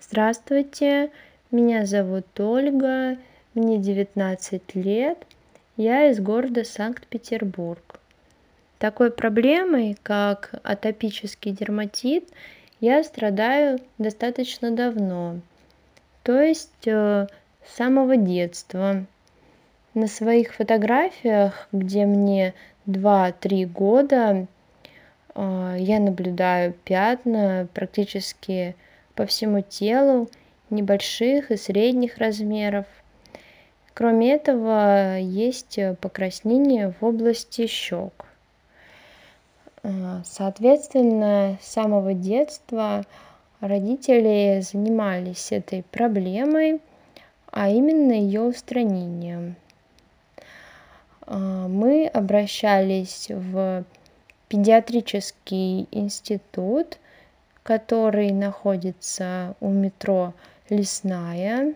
Здравствуйте, меня зовут Ольга, мне 19 лет, я из города Санкт-Петербург. Такой проблемой, как атопический дерматит, я страдаю достаточно давно, то есть э, с самого детства. На своих фотографиях, где мне 2-3 года, э, я наблюдаю пятна практически по всему телу, небольших и средних размеров. Кроме этого, есть покраснение в области щек. А, соответственно, с самого детства родители занимались этой проблемой, а именно ее устранением. А, мы обращались в педиатрический институт который находится у метро Лесная.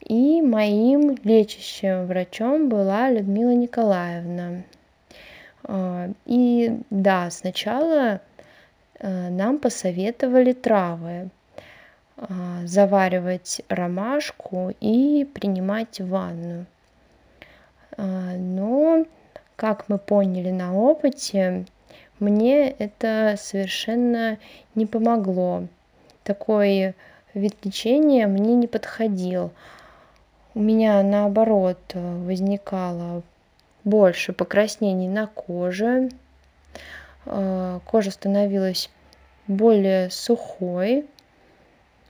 И моим лечащим врачом была Людмила Николаевна. А, и да, сначала э, нам посоветовали травы а, заваривать ромашку и принимать ванну. А, но, как мы поняли на опыте, мне это совершенно не помогло. Такой вид лечения мне не подходил. У меня наоборот возникало больше покраснений на коже. Э, кожа становилась более сухой.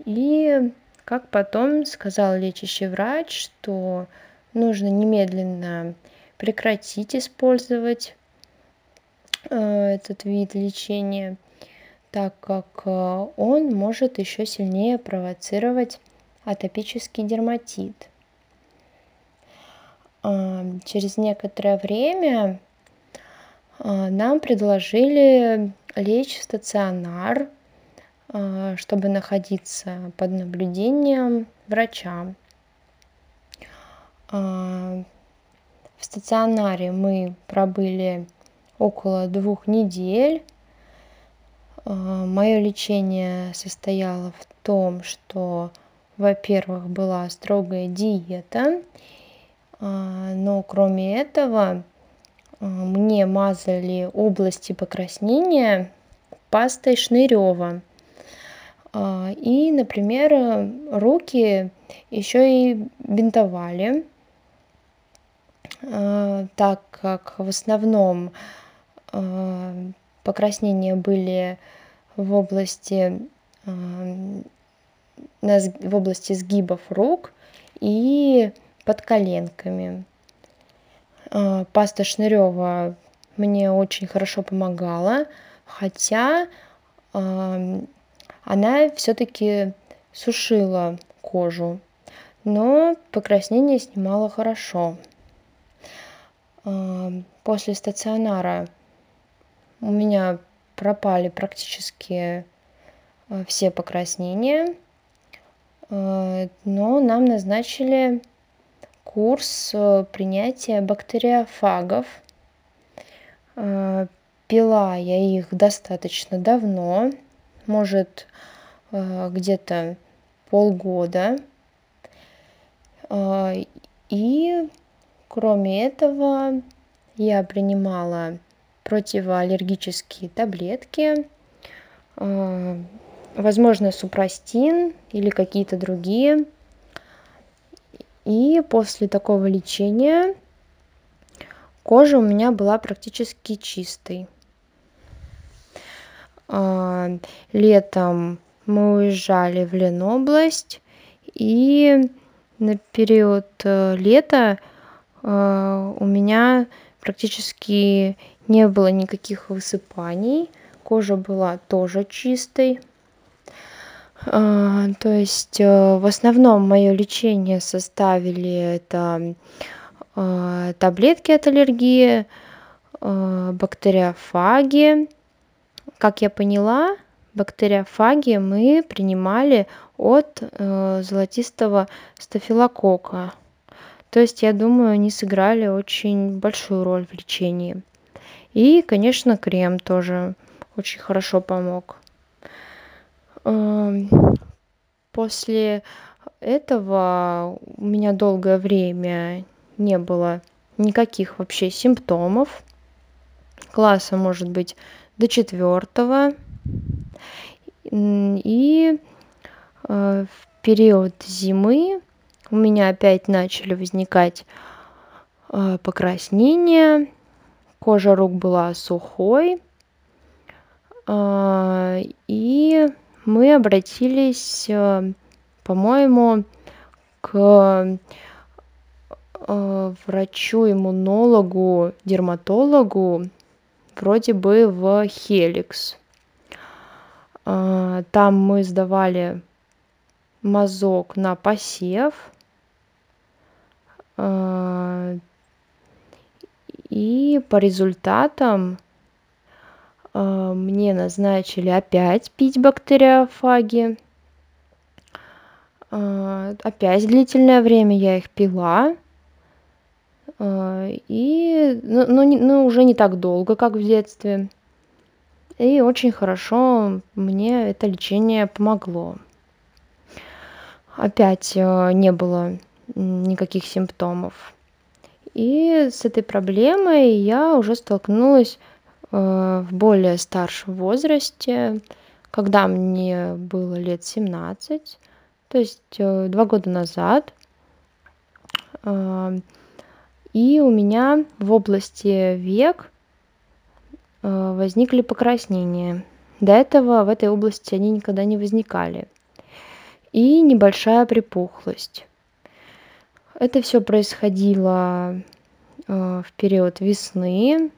И как потом сказал лечащий врач, что нужно немедленно прекратить использовать этот вид лечения, так как э, он может еще сильнее провоцировать атопический дерматит. А, через некоторое время а, нам предложили лечь в стационар, а, чтобы находиться под наблюдением врача. В стационаре мы пробыли около двух недель. А, Мое лечение состояло в том, что, во-первых, была строгая диета, а, но кроме этого а, мне мазали области покраснения пастой Шнырева. И, например, руки еще и бинтовали, так как в основном покраснения были в области э, в области сгибов рук и под коленками. Э, паста Шнырева мне очень хорошо помогала, хотя она все-таки сушила кожу, но покраснение снимала хорошо. После стационара у меня пропали практически э, все покраснения, э, но нам назначили курс э, принятия бактериофагов. Пила я их достаточно давно, может где-то полгода. И кроме этого я принимала противоаллергические таблетки, а, возможно, супрастин или какие-то другие. И после такого лечения кожа у меня была практически чистой. А, летом мы уезжали в Ленобласть, и на период э, лета э, у меня практически не было никаких высыпаний, кожа была тоже чистой. А, то есть э, в основном мое лечение составили это а, таблетки от аллергии, а, бактериофаги. Как я поняла, бактериофаги мы принимали от э, золотистого стафилококка. То есть, я думаю, они сыграли очень большую роль в лечении. И, конечно, крем тоже очень хорошо помог. Эм, после этого у меня долгое время не было никаких вообще симптомов. Класса может быть до четвертого. И в период зимы у меня опять начали возникать покраснения, кожа рук была сухой, и мы обратились, по-моему, к врачу-иммунологу, дерматологу, вроде бы в Хеликс. Там мы сдавали мазок на посев. И по результатам мне назначили опять пить бактериофаги. Опять длительное время я их пила. И, ну, ну, ну, уже не так долго, как в детстве. И очень хорошо мне это лечение помогло. Опять не было никаких симптомов. И с этой проблемой я уже столкнулась в более старшем возрасте, когда мне было лет 17, то есть два года назад. И у меня в области век возникли покраснения. До этого в этой области они никогда не возникали. И небольшая припухлость. Это все происходило в период весны.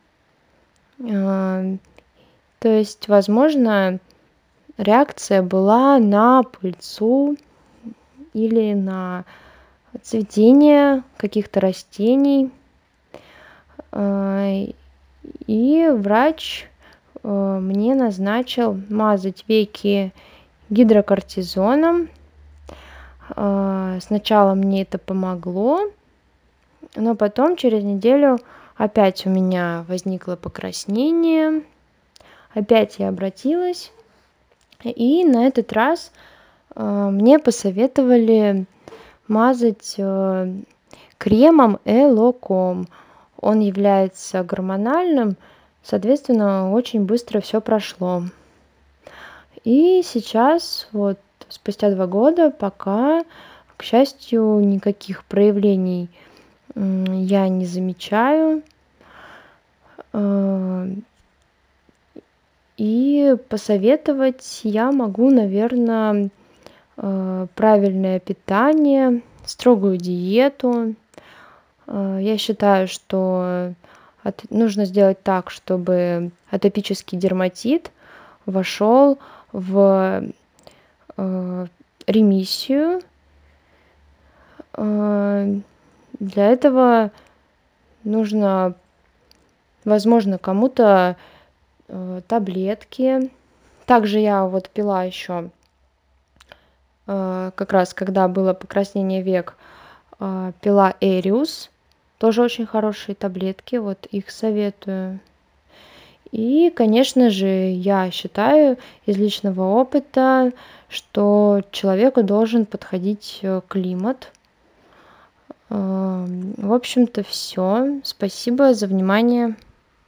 То есть, возможно, реакция была на пыльцу или на цветение каких-то растений. И врач мне назначил мазать веки гидрокортизоном. Сначала мне это помогло, но потом через неделю опять у меня возникло покраснение. Опять я обратилась. И на этот раз мне посоветовали мазать кремом Элоком. Он является гормональным, соответственно, очень быстро все прошло. И сейчас, вот спустя два года, пока, к счастью, никаких проявлений я не замечаю. И посоветовать я могу, наверное, правильное питание, строгую диету. Я считаю, что нужно сделать так, чтобы атопический дерматит вошел в ремиссию. Для этого нужно, возможно, кому-то таблетки. Также я вот пила еще как раз когда было покраснение век, пила Эриус. Тоже очень хорошие таблетки, вот их советую. И, конечно же, я считаю из личного опыта, что человеку должен подходить климат. В общем-то, все. Спасибо за внимание.